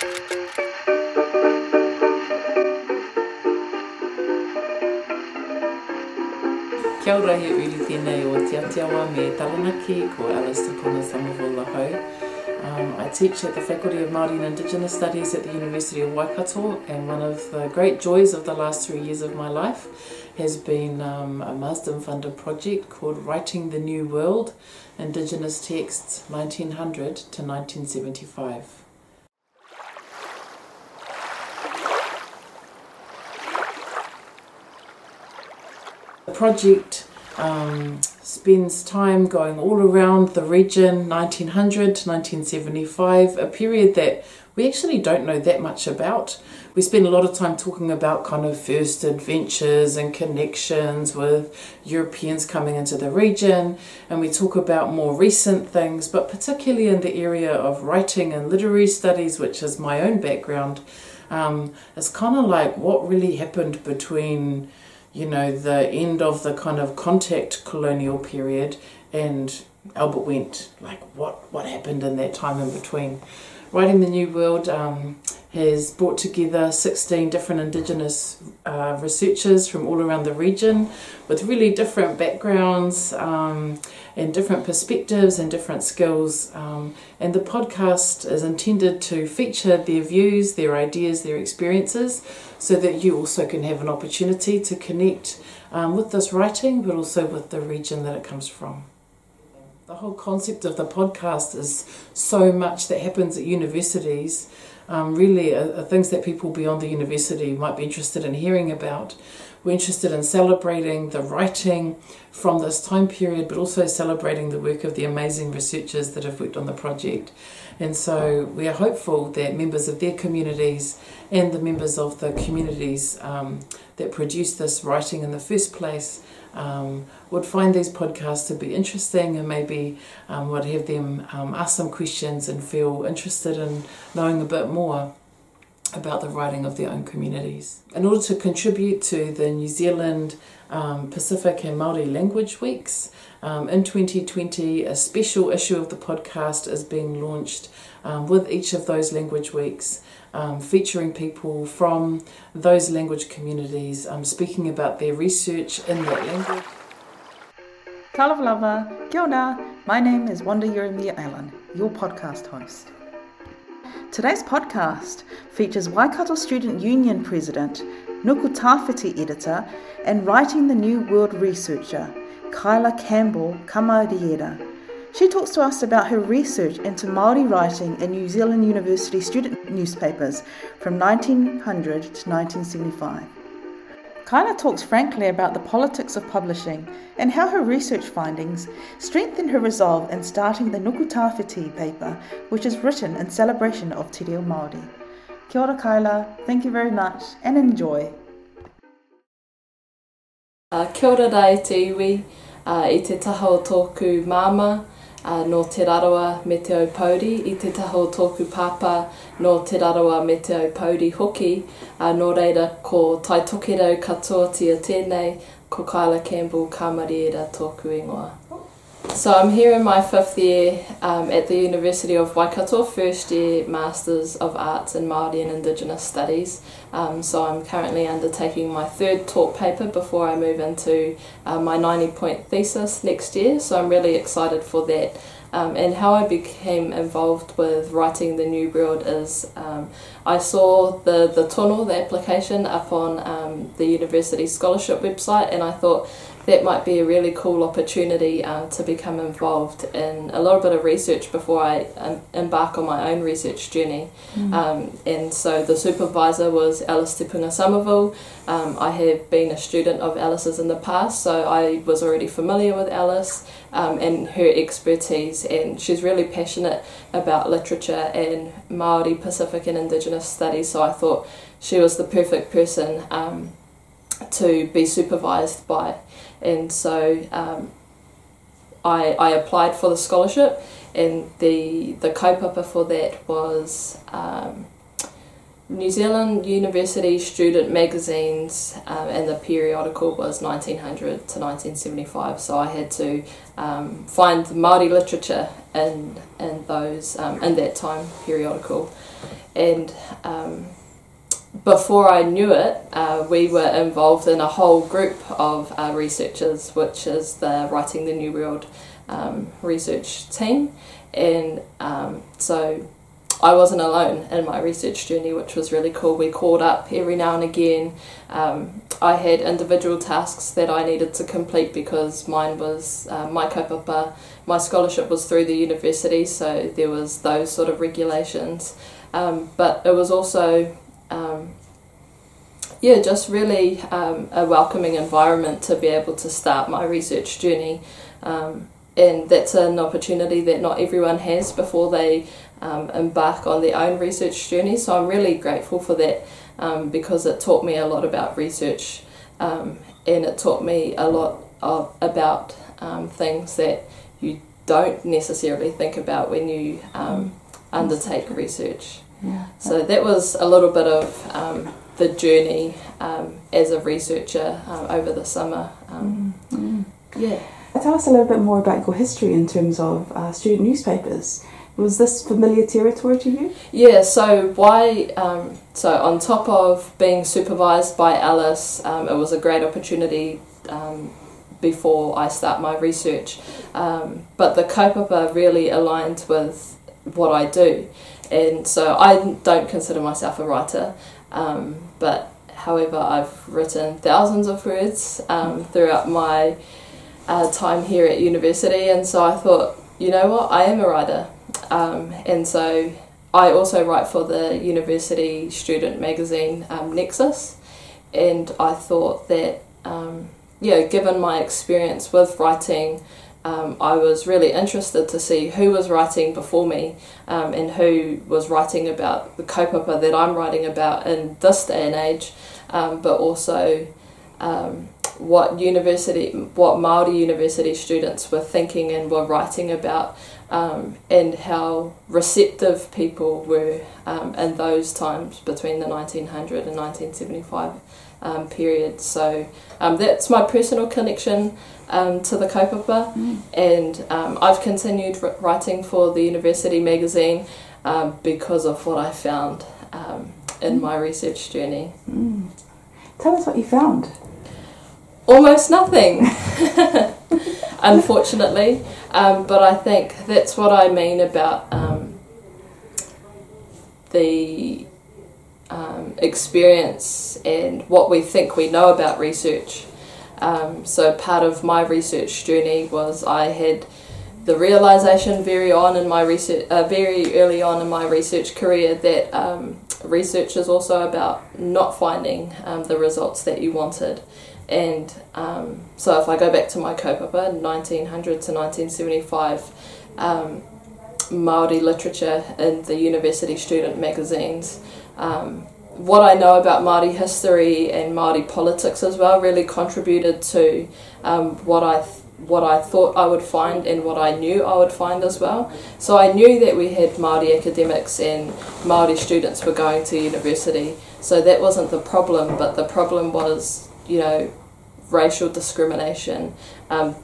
Kia ora he uri tēnei o Te Atiawa me Taranaki ko Alice Tukuna Somerville Lahau. Um, I teach at the Faculty of Māori and Indigenous Studies at the University of Waikato and one of the great joys of the last three years of my life has been um, a Marsden funded project called Writing the New World, Indigenous Texts 1900 to 1975. Project um, spends time going all around the region 1900 to 1975, a period that we actually don't know that much about. We spend a lot of time talking about kind of first adventures and connections with Europeans coming into the region, and we talk about more recent things, but particularly in the area of writing and literary studies, which is my own background. Um, it's kind of like what really happened between you know, the end of the kind of contact colonial period and Albert Wendt, like what, what happened in that time in between. Writing the New World um, has brought together 16 different Indigenous uh, researchers from all around the region with really different backgrounds um, and different perspectives and different skills. Um, and the podcast is intended to feature their views, their ideas, their experiences, so that you also can have an opportunity to connect um, with this writing, but also with the region that it comes from. The whole concept of the podcast is so much that happens at universities, um, really are, are things that people beyond the university might be interested in hearing about. We're interested in celebrating the writing from this time period, but also celebrating the work of the amazing researchers that have worked on the project. And so we are hopeful that members of their communities and the members of the communities um, that produced this writing in the first place um, would find these podcasts to be interesting and maybe um, would have them um, ask some questions and feel interested in knowing a bit more about the writing of their own communities. In order to contribute to the New Zealand um, Pacific and Māori Language Weeks, um, in 2020 a special issue of the podcast is being launched um, with each of those language weeks um, featuring people from those language communities um, speaking about their research in that language. Talavalava, kia ora. My name is Wanda Yeremia Allen, your podcast host. Today's podcast features Waikato Student Union President, Nukutawhiti editor, and Writing the New World researcher, Kyla Campbell Kamariera. She talks to us about her research into Māori writing in New Zealand University student newspapers from 1900 to 1975. Kana talks frankly about the politics of publishing and how her research findings strengthened her resolve in starting the Nuku Tawhiti paper, which is written in celebration of Te Reo Māori. Kia ora Kaila, thank you very much and enjoy. Uh, kia ora e te iwi, uh, i te taha o tōku māma, uh, no Te Rarawa me Te Aupauri, i te taho tōku pāpā no Te Rarawa me Te Aupauri hoki, uh, no reira ko tai tokerau katoa tia tēnei, ko Kyla Campbell kamariera tōku ingoa. So I'm here in my fifth year um, at the University of Waikato, first year Masters of Arts in Māori and Indigenous Studies. Um, so I'm currently undertaking my third talk paper before I move into uh, my 90 point thesis next year. So I'm really excited for that. Um, and how I became involved with writing the New World is um, I saw the, the tono, the application, up on um, the university scholarship website, and I thought that might be a really cool opportunity uh, to become involved in a little bit of research before I um, embark on my own research journey. Mm. Um, and so the supervisor was Alice Te Punga Somerville. Um, I have been a student of Alice's in the past, so I was already familiar with Alice um, and her expertise, and she's really passionate about literature and Maori, Pacific, and Indigenous studies. So I thought she was the perfect person um, to be supervised by and so um, I, I applied for the scholarship and the the kaupapa for that was um, New Zealand University student magazines um, and the periodical was 1900 to 1975, so I had to um, find the Māori literature in, in those um, in that time periodical. And um, before I knew it, uh, we were involved in a whole group of uh, researchers, which is the Writing the New World um, research team. And um, so I wasn't alone in my research journey, which was really cool. We called up every now and again. Um, I had individual tasks that I needed to complete because mine was uh, my kaupapa. My scholarship was through the university, so there was those sort of regulations. Um, but it was also, yeah, just really um, a welcoming environment to be able to start my research journey. Um, and that's an opportunity that not everyone has before they um, embark on their own research journey. So I'm really grateful for that um, because it taught me a lot about research um, and it taught me a lot of, about um, things that you don't necessarily think about when you um, undertake research. Yeah. So that was a little bit of um, the journey as a researcher over the summer. Mm-hmm. Yeah. Tell us a little bit more about your history in terms of uh, student newspapers. Was this familiar territory to you? Yeah, so why? Um, so on top of being supervised by Alice, um, it was a great opportunity um, before I start my research. Um, but the kaupapa really aligned with what I do, and so I don't consider myself a writer, um, but however I've written thousands of words um, throughout my uh, time here at university, and so I thought, you know what, I am a writer. Um, and so I also write for the university student magazine um, Nexus, and I thought that, um, yeah, given my experience with writing, um, I was really interested to see who was writing before me um, and who was writing about the kaupapa that I'm writing about in this day and age, um, but also what university, what Maori university students were thinking and were writing about um, and how receptive people were um, in those times between the 1900 and 1975 um, period. So um, that's my personal connection um, to the kaupapa, mm. and um, I've continued writing for the university magazine because of what I found in mm. my research journey. Mm. Tell us what you found. Almost nothing. unfortunately. Um, but I think that's what I mean about um, the um, experience and what we think we know about research. Um, so part of my research journey was I had the realization very on in my research, uh, very early on in my research career that um, research is also about not finding um, the results that you wanted. And um, so if I go back to my kaupapa, 1900 to 1975, um, Māori literature in the university student magazines, um, what I know about Māori history and Māori politics as well really contributed to um, what I th- what I thought I would find and what I knew I would find as well. So I knew that we had Māori academics and Māori students were going to university. So that wasn't the problem, but the problem was, you know, racial discrimination, um,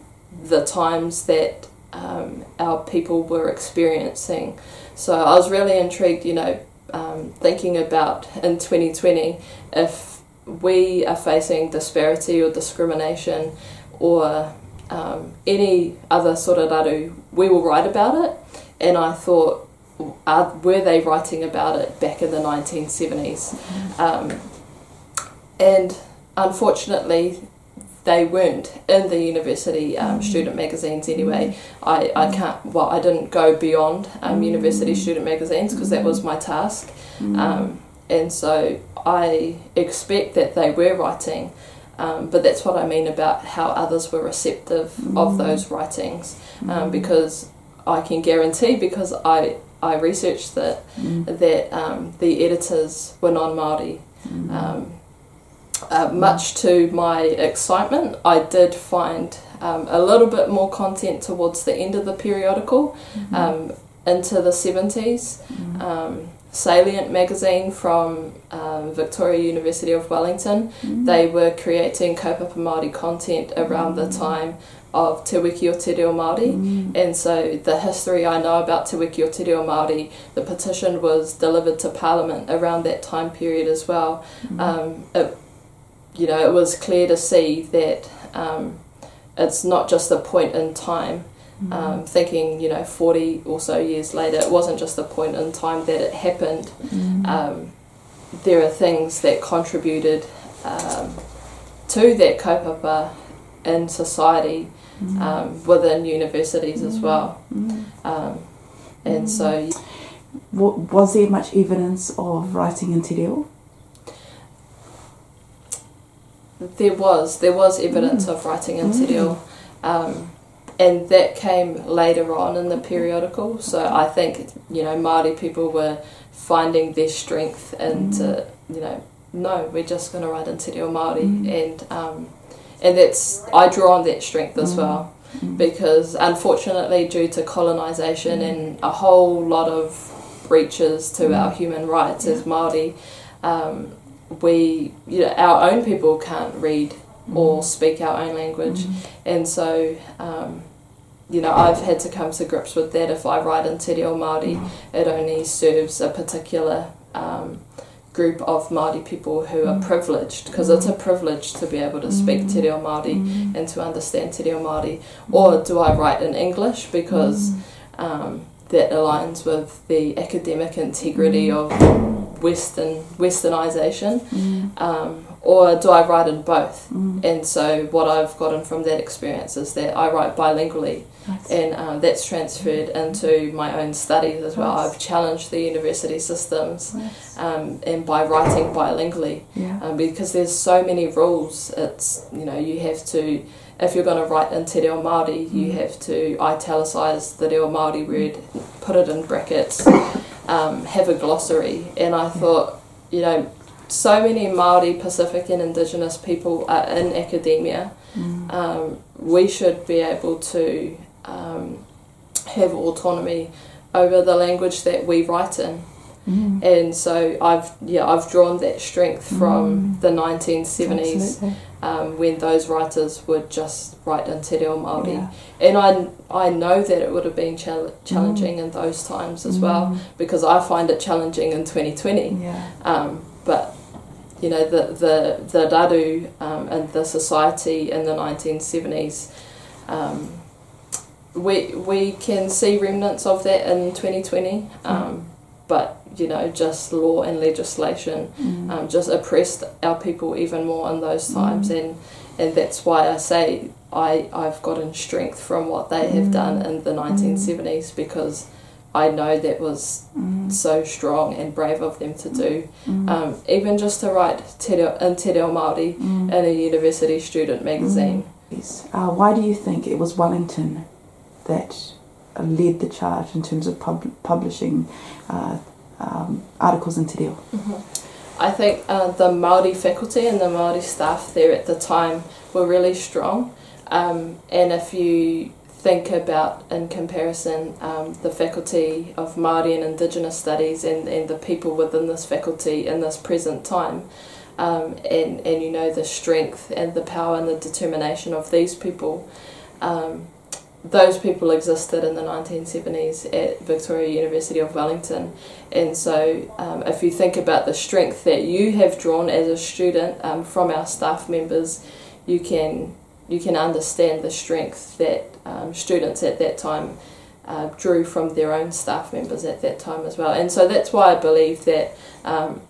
the times that um, our people were experiencing. So I was really intrigued, you know, um, thinking about in 2020 if we are facing disparity or discrimination or um, any other sort of raru, we will write about it. And I thought, are, were they writing about it back in the 1970s? Mm-hmm. Um, and unfortunately, they weren't in the university um, mm. student magazines anyway. Mm. I, I can't, well, I didn't go beyond um, mm. university student magazines because that was my task. Mm. Um, and so I expect that they were writing, um, but that's what I mean about how others were receptive of mm. those writings um, because I can guarantee, because I, I researched that, that um, the editors were non Māori. Uh, much to my excitement, I did find um, a little bit more content towards the end of the periodical, mm-hmm. um, into the 70s. Mm-hmm. um, Salient magazine from um, Victoria University of Wellington. They were creating kaupapa Māori content around the time of Te Wiki o Te Reo Māori. And so the history I know about Te Wiki o Te Reo Māori, the petition was delivered to Parliament around that time period as well. Um, it, you know, it was clear to see that um, it's not just a point in time. Um, thinking, you know, 40 or so years later, it wasn't just a point in time that it happened. Um, there are things that contributed um, to that kaupapa in society um, within universities as well. Um, and so, Wa- Was there much evidence of writing in Te Reo? There was there was evidence mm. of writing in mm. Te Reo, um, and that came later on in the periodical. So I think you know Māori people were finding their strength into mm. you know no we're just going to write in Te Reo Māori. And um, and that's I draw on that strength as well. Because unfortunately due to colonisation and a whole lot of breaches to our human rights as Māori um, we you know our own people can't read mm-hmm. or speak our own language. Mm-hmm. And so um, you know I've had to come to grips with that. If I write in Te Reo Māori mm-hmm. it only serves a particular um, group of Māori people who are privileged because it's a privilege to be able to speak Te Reo Māori and to understand Te Reo Māori. Or do I write in English? Because um, that aligns with the academic integrity of Western Westernization, um, or do I write in both? And so what I've gotten from that experience is that I write bilingually, Nice. and um, that's transferred into my own studies as well. Nice. I've challenged the university systems, Nice. um, and by writing bilingually, Yeah. um, because there's so many rules. It's you know you have to if you're going to write in Te Reo Māori, you have to italicise the Reo Māori word, put it in brackets, um, have a glossary. And I thought, you know, so many Māori, Pacific and Indigenous people are in academia. Um, we should be able to um, have autonomy over the language that we write in. And so I've yeah I've drawn that strength from the 1970s Absolutely. Um, when those writers would just write in Te Reo Māori. Yeah. And I, I know that it would have been chal- challenging in those times as well because I find it challenging in 2020. Yeah. Um, but, you know, the, the, the Raru um, and the society in the 1970s, um, we, we can see remnants of that in 2020. Um, But, you know, just law and legislation um, just oppressed our people even more in those times. And, and that's why I say I, I've gotten strength from what they have done in the 1970s because I know that was so strong and brave of them to do. Um, even just to write te reo, in Te Reo Māori in a university student magazine. Uh, why do you think it was Wellington that led the charge in terms of pub- publishing uh, um, articles in Te Reo? I think uh, the Maori faculty and the Maori staff there at the time were really strong. Um, and if you think about, in comparison, um, the faculty of Maori and Indigenous Studies and, and the people within this faculty in this present time, um, and, and you know the strength and the power and the determination of these people, um, those people existed in the 1970s at Victoria University of Wellington. And so, um, if you think about the strength that you have drawn as a student um, from our staff members, you can you can understand the strength that um, students at that time uh, drew from their own staff members at that time as well. And so that's why I believe that um,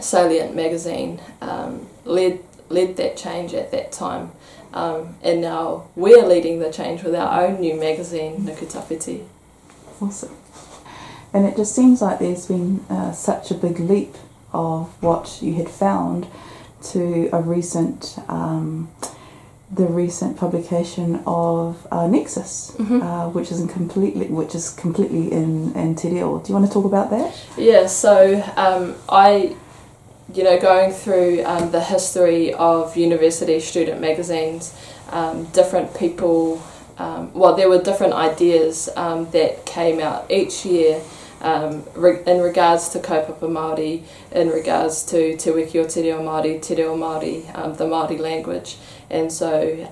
Salient magazine um, led led that change at that time. Um, and now we're leading the change with our own new magazine, Nukutawhiti. Awesome. And it just seems like there's been uh, such a big leap of what you had found to a recent, um, the recent publication of uh, Nexus, uh, which is in completely, which is completely in in Te Reo. Do you want to talk about that? Yeah, so um, I, you know, going through um, the history of university student magazines, um, different people, um, well, there were different ideas um, that came out each year. um, re- in regards to kaupapa Māori, in regards to Te Wiki o Te Reo Māori, Te Reo Māori, um, the Māori language. And so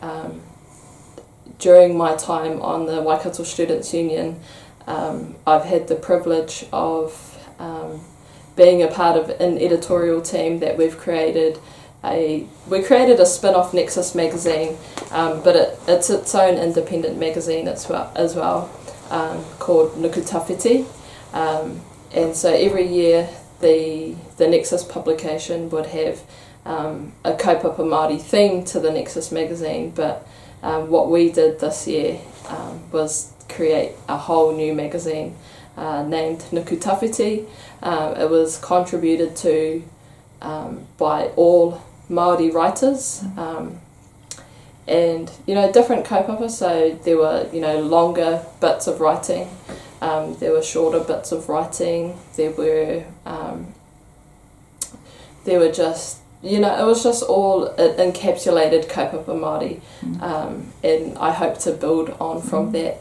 during my time on the Waikato Students' Union, I've had the privilege of being a part of an editorial team that we've created a we created a spin-off Nexus magazine, um, but it, it's its own independent magazine as well, as well um, called Nukutawhiti. Um, and so every year the the Nexus publication would have um, a kaupapa Māori theme to the Nexus magazine, but um, what we did this year um, was create a whole new magazine uh, named Nuku Uh, it was contributed to um, by all Maori writers, um, and you know different kaupapa. So there were you know longer bits of writing, um, there were shorter bits of writing. There were um, there were just you know it was just all encapsulated kaupapa Māori, Mm. um, and I hope to build on from Mm. that.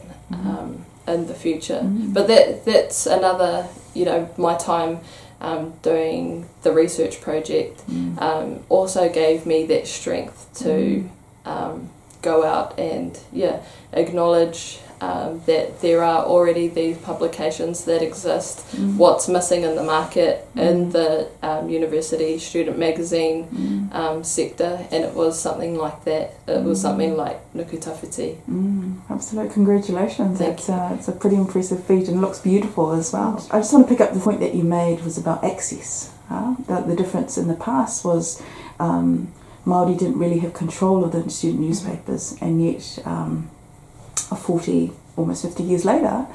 In the future. Mm. But that that's another you know my time um, doing the research project Mm. um, also gave me that strength to Mm. um, go out and yeah acknowledge um, that there are already these publications that exist. Mm. What's missing in the market in Mm. the um, university student magazine Mm. um, sector, and it was something like that. It was Mm. something like Nukutawhiti. Mm, absolute congratulations. Thank it's, uh, it's a pretty impressive feat and looks beautiful as well. I just want to pick up the point that you made was about access. Uh, the, the difference in the past was um, Māori didn't really have control of the student newspapers, and yet um, 40, almost 50 years later,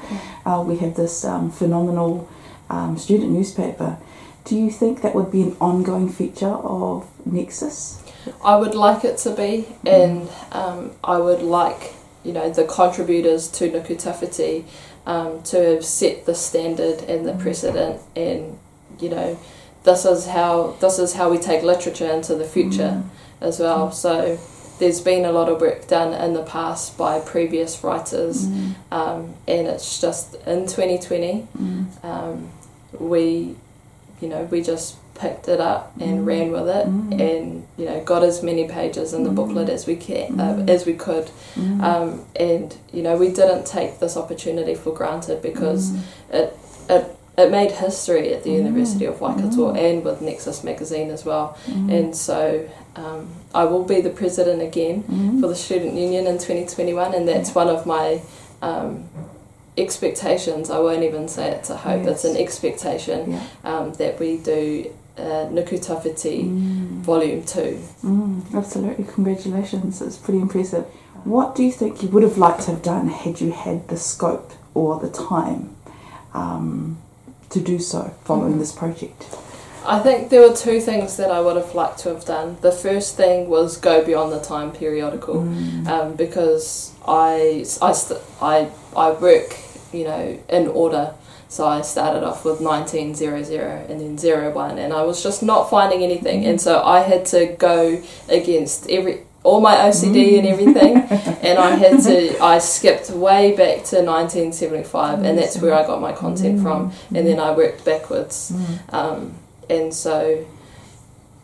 uh, we have this um, phenomenal um, student newspaper. Do you think that would be an ongoing feature of Nexus? I would like it to be, and um, I would like you know the contributors to Nukutawhiti um, to have set the standard and the precedent, and you know this is how this is how we take literature into the future as well. So there's been a lot of work done in the past by previous writers, Mm. um, and it's just in 2020 Mm. um, we you know we just picked it up and Mm. ran with it Mm. and you know got as many pages in the Mm. booklet as we can Mm. uh, as we could Mm. um, and you know we didn't take this opportunity for granted because Mm. it it it made history at the Mm. University of Waikato Mm. and with Nexus magazine as well Mm. and so um, I will be the president again Mm. for the student union in 2021 and that's one of my um, expectations I won't even say it's a hope it's an expectation yeah. um, that we do uh, Nukutawhiti Mm. Volume 2. Mm, absolutely, congratulations. It's pretty impressive. What do you think you would have liked to have done had you had the scope or the time um, to do so following Mhm. this project? I think there were two things that I would have liked to have done. The first thing was go beyond the time periodical Mm. um, because I, I, st- I, I work, you know, in order. So I started off with 1900 and then 01 and I was just not finding anything and so I had to go against every all my OCD and everything and I had to I skipped way back to 1975 and that's where I got my content from and then I worked backwards Mm. um, and so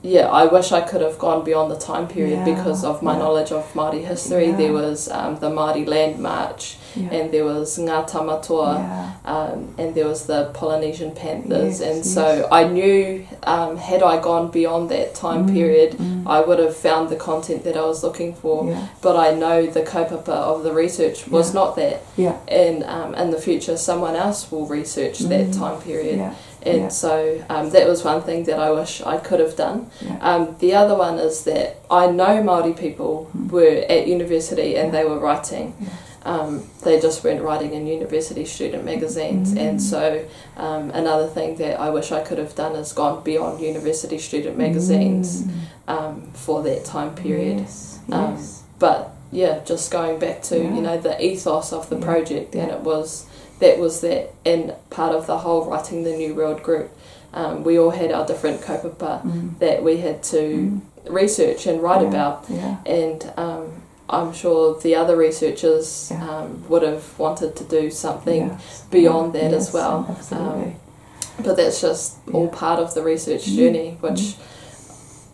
yeah I wish I could have gone beyond the time period Yeah, because of my yeah. knowledge of Māori history Yeah. there was um, the Māori Land March Yeah. and there was Ngā Tamatoa yeah. um, and there was the Polynesian Panthers, Yes, and yes. so I knew um, had I gone beyond that time Mm, period, mm. I would have found the content that I was looking for. yeah. But I know the kaupapa of the research was not that, and um, in the future, someone else will research that Mm. time period. And Yeah. so um, that was one thing that I wish I could have done. Yeah. Um, the other one is that I know Maori people Mm. were at university and Yeah. they were writing. Yeah. Um, they just weren't writing in university student magazines, Mm. and so um, another thing that I wish I could have done is gone beyond university student magazines Mm. um, for that time period. Yes. Um, yes. But yeah, just going back to Yeah. you know the ethos of the Yeah. project, and it was that was that, and part of the whole writing the new world group. Um, we all had our different kaupapa Mm. that we had to Mm. research and write Yeah. about, Yeah. and um, I'm sure the other researchers Yeah. um, would have wanted to do something Yes. beyond that Yes, as well. Absolutely. Um, but that's just all part of the research Mhm. journey, which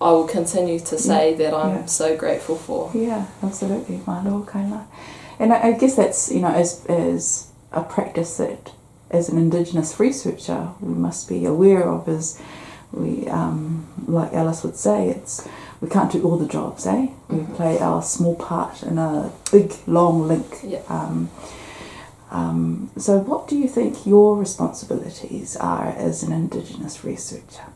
I will continue to say that I'm Yeah. so grateful for. Yeah, absolutely. Malo Kyla. And I, I guess that's, you know, as, as a practice that as an Indigenous researcher we must be aware of is we, um, like Alice would say, it's we can't do all the jobs, eh? We Mhm. play our small part in a big, long link. Yeah. Um, um, so, what do you think your responsibilities are as an Indigenous researcher?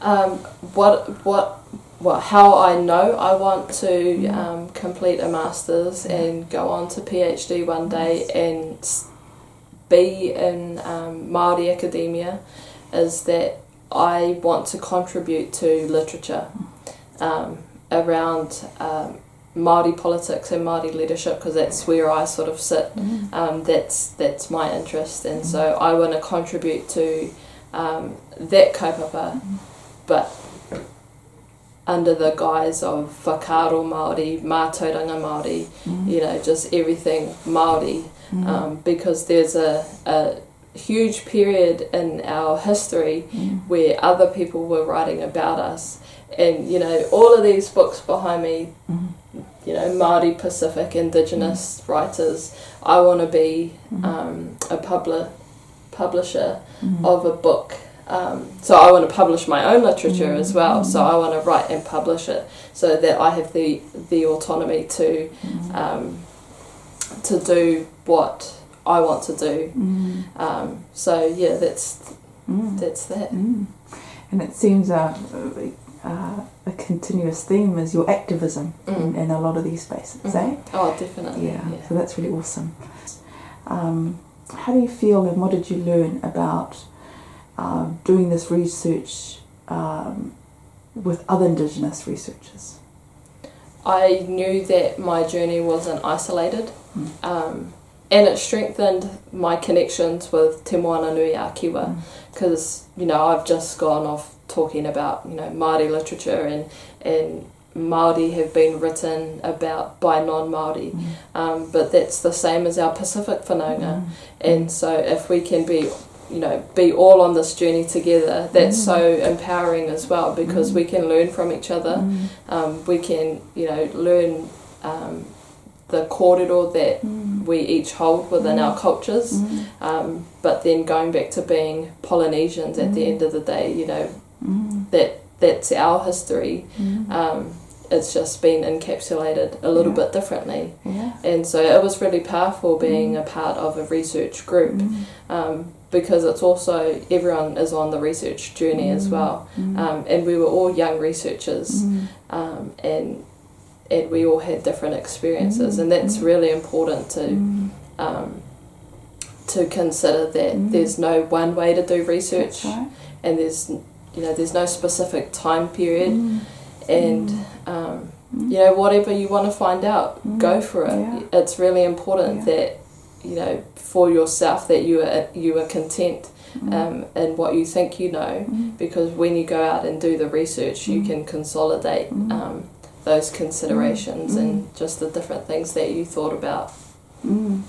Um, what what well, how I know I want to Mm. um, complete a master's and go on to PhD one day and be in um, Māori academia is that I want to contribute to literature um, around um, Māori politics and Māori leadership because that's where I sort of sit. Um, that's that's my interest. And so I want to contribute to um, that kaupapa but under the guise of whakaaro Māori, mātauranga Māori, you know, just everything Māori, um, because there's a, a huge period in our history where other people were writing about us. And, you know, all of these books behind me, mm-hmm. you know, Māori Pacific Indigenous mm-hmm. writers, I want to be mm-hmm. um, a publi- publisher of a book. Um, so I want to publish my own literature as well. So I want to write and publish it so that I have the the autonomy to um, to do what I want to do. Um, so yeah, that's that's that. Mm. And it seems uh, uh, a continuous theme is your activism in, in a lot of these spaces, eh? Oh, definitely. Yeah, so that's really awesome. Um, how do you feel and what did you learn about um, doing this research um, with other Indigenous researchers? I knew that my journey wasn't isolated, um, and it strengthened my connections with Te Moana Nui a Kiwa, because mm. you know I've just gone off talking about you know Māori literature and and Māori have been written about by non-Māori, mm. um, but that's the same as our Pacific whanaunga, mm. and so if we can be you know be all on this journey together that's so empowering as well because we can learn from each other. Um, we can you know learn um, the kōrero that we each hold within our cultures. Um, but then going back to being Polynesians at the end of the day you know that that's our history. Um, it's just been encapsulated a little Yeah. bit differently. Yeah. and so it was really powerful being a part of a research group um, because it's also everyone is on the research journey as well. Um, and we were all young researchers um, and and we all had different experiences and that's mm. really important to mm. um, to consider that mm. there's no one way to do research right. and there's you know there's no specific time period and um, you know whatever you want to find out go for it. Yeah. it's really important Yeah. that you know for yourself that you are you are content um, in what you think you know because when you go out and do the research you can consolidate um, those considerations and just the different things that you thought about Mm.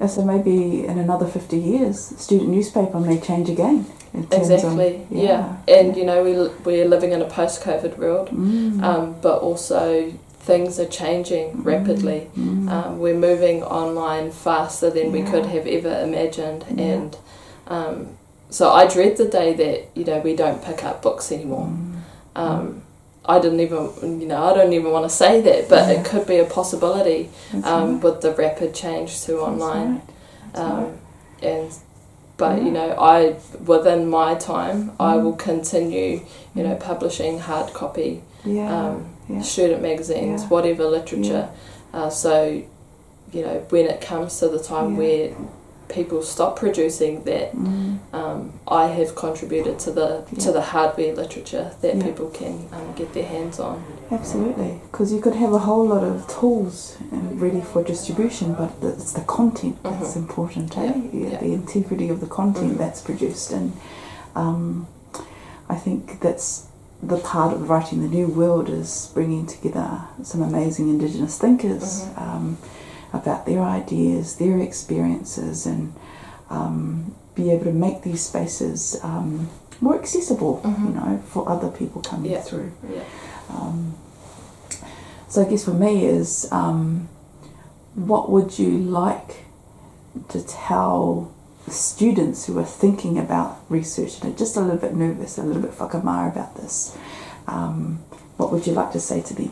Yeah. So maybe in another 50 years, student newspaper may change again. in terms of- exactly yeah, and you know we, we're living in a post-covid world Mm. um, but also things are changing rapidly. Um, we're moving online faster than we could have ever imagined, Yeah. and um, so I dread the day that you know we don't pick up books anymore. Um, I didn't even, you know, I don't even want to say that, but Yeah. it could be a possibility um, right. with the rapid change to That's online. right. Um, right. and but Yeah. you know I within my time I Mm. will continue you know publishing hard copy Yeah. um, yeah. student magazines whatever literature uh, so you know when it comes to the time where people stop producing that Mm. um, I have contributed to the to the hardware literature that Yeah. people can um, get their hands on Absolutely, because you could have a whole lot of tools uh, ready for distribution, but it's the content that's Mhm. important, eh? Yeah, Yeah, yeah. The integrity of the content Mhm. that's produced, and um, I think that's the part of writing the new world is bringing together some amazing Indigenous thinkers Mhm. About their ideas, their experiences, and um, be able to make these spaces um, more accessible, you Mhm. know, for other people coming Yeah. through. Yeah. Um, so I guess for me is um, what would you like to tell students who are thinking about research and are just a little bit nervous, a little bit whakamara about this? Um, what would you like to say to them?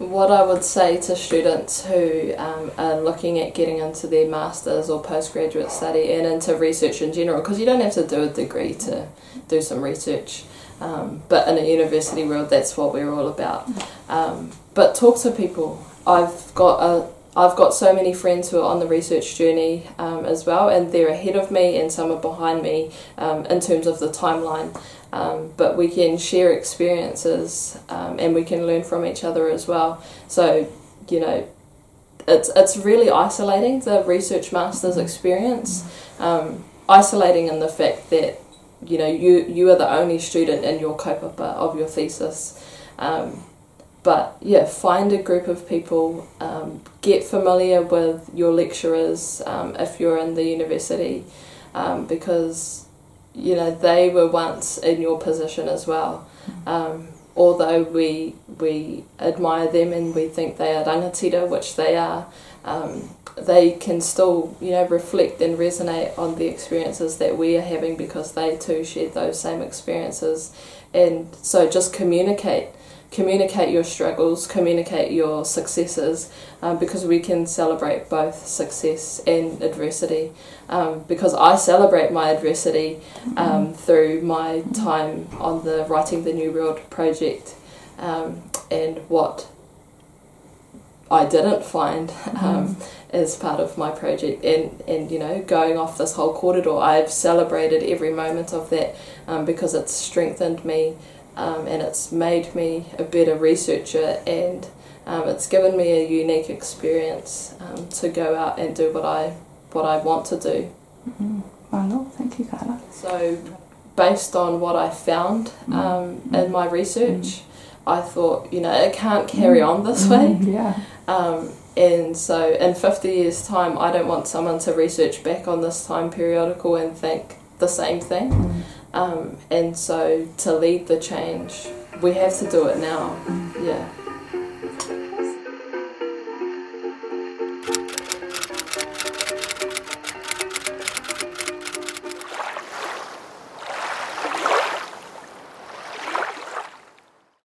What I would say to students who um, are looking at getting into their masters or postgraduate study and into research in general, because you don't have to do a degree to do some research, um, but in a university world, that's what we're all about. Um, but talk to people. I've got a I've got so many friends who are on the research journey um, as well, and they're ahead of me, and some are behind me um, in terms of the timeline. Um, but we can share experiences um, and we can learn from each other as well. So, you know, it's it's really isolating the research masters experience, um, isolating in the fact that you know you you are the only student in your kaupapa of your thesis. Um, but yeah, find a group of people, um, get familiar with your lecturers um, if you're in the university, um, because you know they were once in your position as well. Um, although we we admire them and we think they are rangatira, which they are, um, they can still you know reflect and resonate on the experiences that we are having because they too shared those same experiences, and so just communicate communicate your struggles, communicate your successes, um, because we can celebrate both success and adversity. Um, because I celebrate my adversity um, through my time on the Writing the New World project um, and what I didn't find um, as part of my project. And, and you know going off this whole corridor I've celebrated every moment of that um, because it's strengthened me um, and it's made me a better researcher and um, it's given me a unique experience um, to go out and do what I what I want to do. Mm-hmm. Well, thank you, Carla. So, based on what I found um, in my research, I thought you know it can't carry on this way. Yeah. Um, and so, in 50 years' time, I don't want someone to research back on this time periodical and think the same thing. Um, and so, to lead the change, we have to do it now. Yeah.